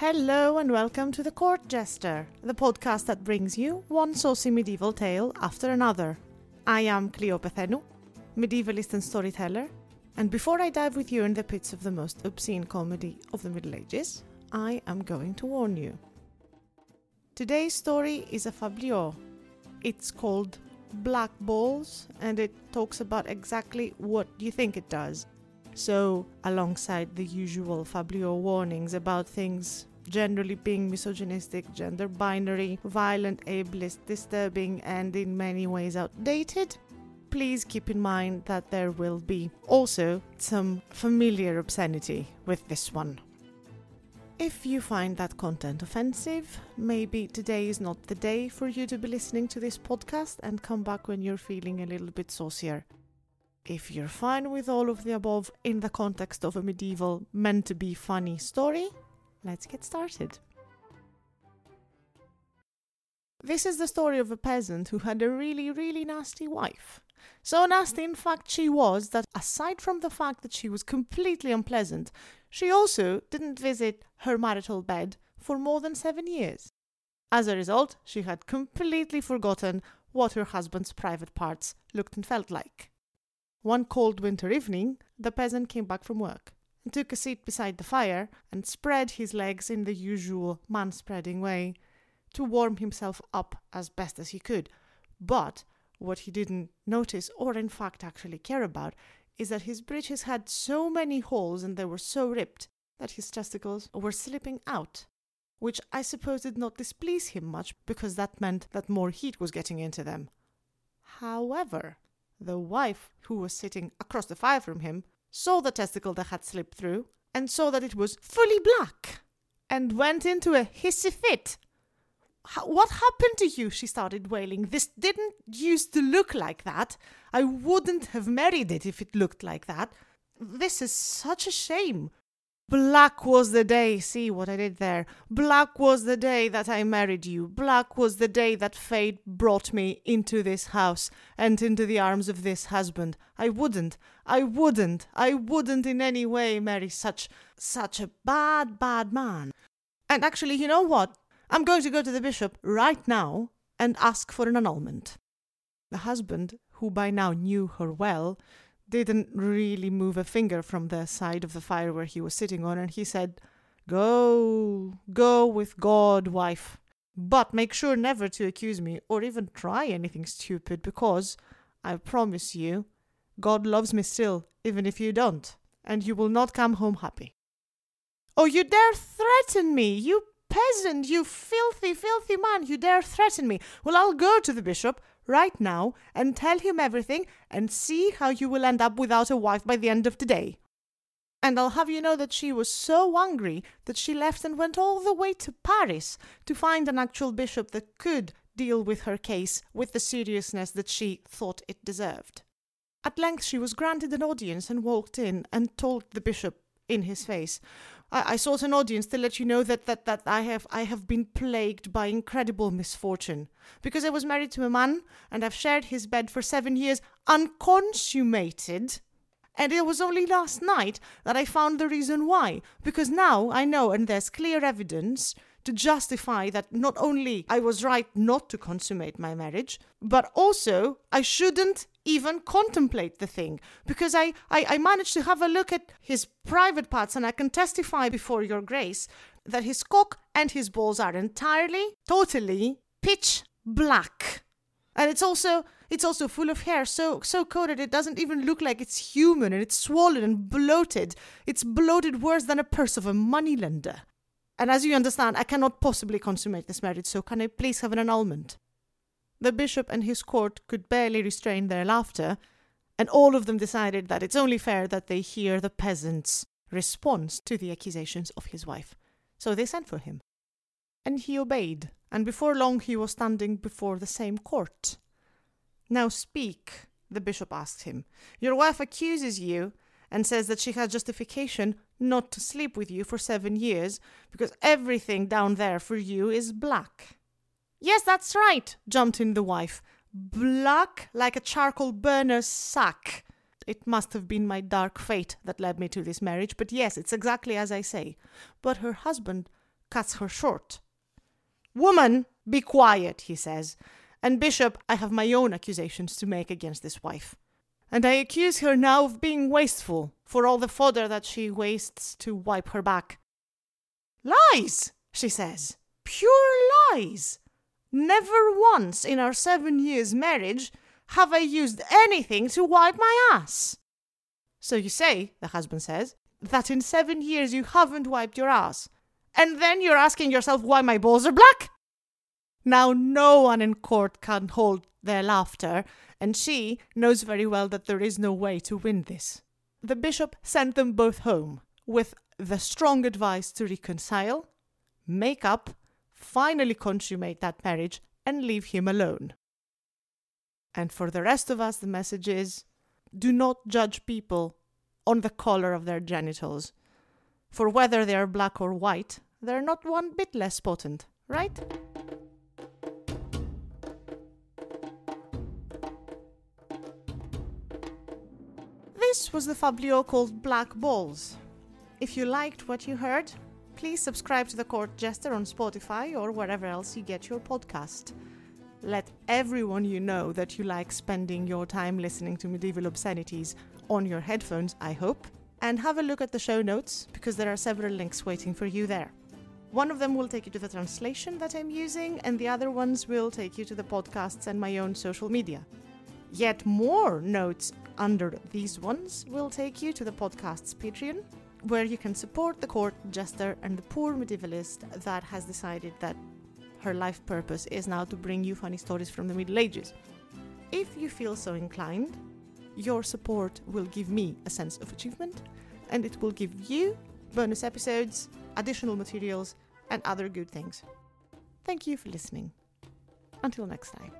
Hello and welcome to The Court Jester, the podcast that brings you one saucy medieval tale after another. I am Kleio Pethainou, medievalist and storyteller, and before I dive with you in the pits of the most obscene comedy of the Middle Ages, I am going to warn you. Today's story is a fabliau. It's called Black Balls, and it talks about exactly what you think it does. So, alongside the usual fabliau warnings about things generally being misogynistic, gender binary, violent, ableist, disturbing, and in many ways outdated, please keep in mind that there will be also some familiar obscenity with this one. If you find that content offensive, maybe today is not the day for you to be listening to this podcast and come back when you're feeling a little bit saucier. If you're fine with all of the above in the context of a medieval, meant to be funny story, let's get started. This is the story of a peasant who had a really, really nasty wife. So nasty, in fact, she was that aside from the fact that she was completely unpleasant, she also didn't visit her marital bed for more than seven years. As a result, she had completely forgotten what her husband's private parts looked and felt like. One cold winter evening, the peasant came back from work and took a seat beside the fire and spread his legs in the usual man spreading way to warm himself up as best as he could. But what he didn't notice, or in fact actually care about, is that his breeches had so many holes and they were so ripped that his testicles were slipping out, which I suppose did not displease him much because that meant that more heat was getting into them. However, the wife, who was sitting across the fire from him, saw the testicle that had slipped through and saw that it was fully black and went into a hissy fit. What happened to you? She started wailing. This didn't used to look like that. I wouldn't have married it if it looked like that. This is such a shame. Black was the day, see what I did there. Black was the day that I married you. Black was the day that fate brought me into this house and into the arms of this husband. I wouldn't, I wouldn't, I wouldn't in any way marry such, such a bad, bad man. And actually, you know what? I'm going to go to the bishop right now and ask for an annulment. The husband, who by now knew her well, didn't really move a finger from the side of the fire where he was sitting on, and he said, Go, go with God, wife. But make sure never to accuse me or even try anything stupid, because I promise you, God loves me still, even if you don't, and you will not come home happy. Oh, you dare threaten me, you peasant, you filthy, filthy man, you dare threaten me. Well, I'll go to the bishop right now and tell him everything and see how you will end up without a wife by the end of the day. And I'll have you know that she was so angry that she left and went all the way to Paris to find an actual bishop that could deal with her case with the seriousness that she thought it deserved. At length she was granted an audience and walked in and told the bishop in his face, I, I sought an audience to let you know that, that, that I have I have been plagued by incredible misfortune. Because I was married to a man and I've shared his bed for seven years unconsummated. And it was only last night that I found the reason why. Because now I know and there's clear evidence to justify that not only I was right not to consummate my marriage, but also I shouldn't even contemplate the thing because I, I, I managed to have a look at his private parts and I can testify before your grace that his cock and his balls are entirely, totally pitch black. And it's also it's also full of hair, so so coated it doesn't even look like it's human and it's swollen and bloated. It's bloated worse than a purse of a moneylender. And as you understand, I cannot possibly consummate this marriage, so can I please have an annulment? The bishop and his court could barely restrain their laughter, and all of them decided that it's only fair that they hear the peasant's response to the accusations of his wife. So they sent for him. And he obeyed, and before long he was standing before the same court. Now speak, the bishop asked him. Your wife accuses you and says that she has justification not to sleep with you for seven years because everything down there for you is black. Yes, that's right, jumped in the wife. Black like a charcoal burner's sack. It must have been my dark fate that led me to this marriage, but yes, it's exactly as I say. But her husband cuts her short. Woman, be quiet, he says. And Bishop, I have my own accusations to make against this wife. And I accuse her now of being wasteful for all the fodder that she wastes to wipe her back. Lies, she says. Pure lies. Never once in our seven years' marriage have I used anything to wipe my ass. So you say, the husband says, that in seven years you haven't wiped your ass. And then you're asking yourself why my balls are black? Now, no one in court can hold their laughter, and she knows very well that there is no way to win this. The bishop sent them both home with the strong advice to reconcile, make up, finally consummate that marriage, and leave him alone. And for the rest of us, the message is do not judge people on the color of their genitals. For whether they are black or white, they're not one bit less potent, right? This was the fabliau called Black Balls. If you liked what you heard, please subscribe to the Court Jester on Spotify or wherever else you get your podcast. Let everyone you know that you like spending your time listening to medieval obscenities on your headphones, I hope, and have a look at the show notes because there are several links waiting for you there. One of them will take you to the translation that I'm using, and the other ones will take you to the podcasts and my own social media. Yet more notes under these ones will take you to the podcast's Patreon, where you can support the court jester and the poor medievalist that has decided that her life purpose is now to bring you funny stories from the Middle Ages. If you feel so inclined, your support will give me a sense of achievement and it will give you bonus episodes, additional materials, and other good things. Thank you for listening. Until next time.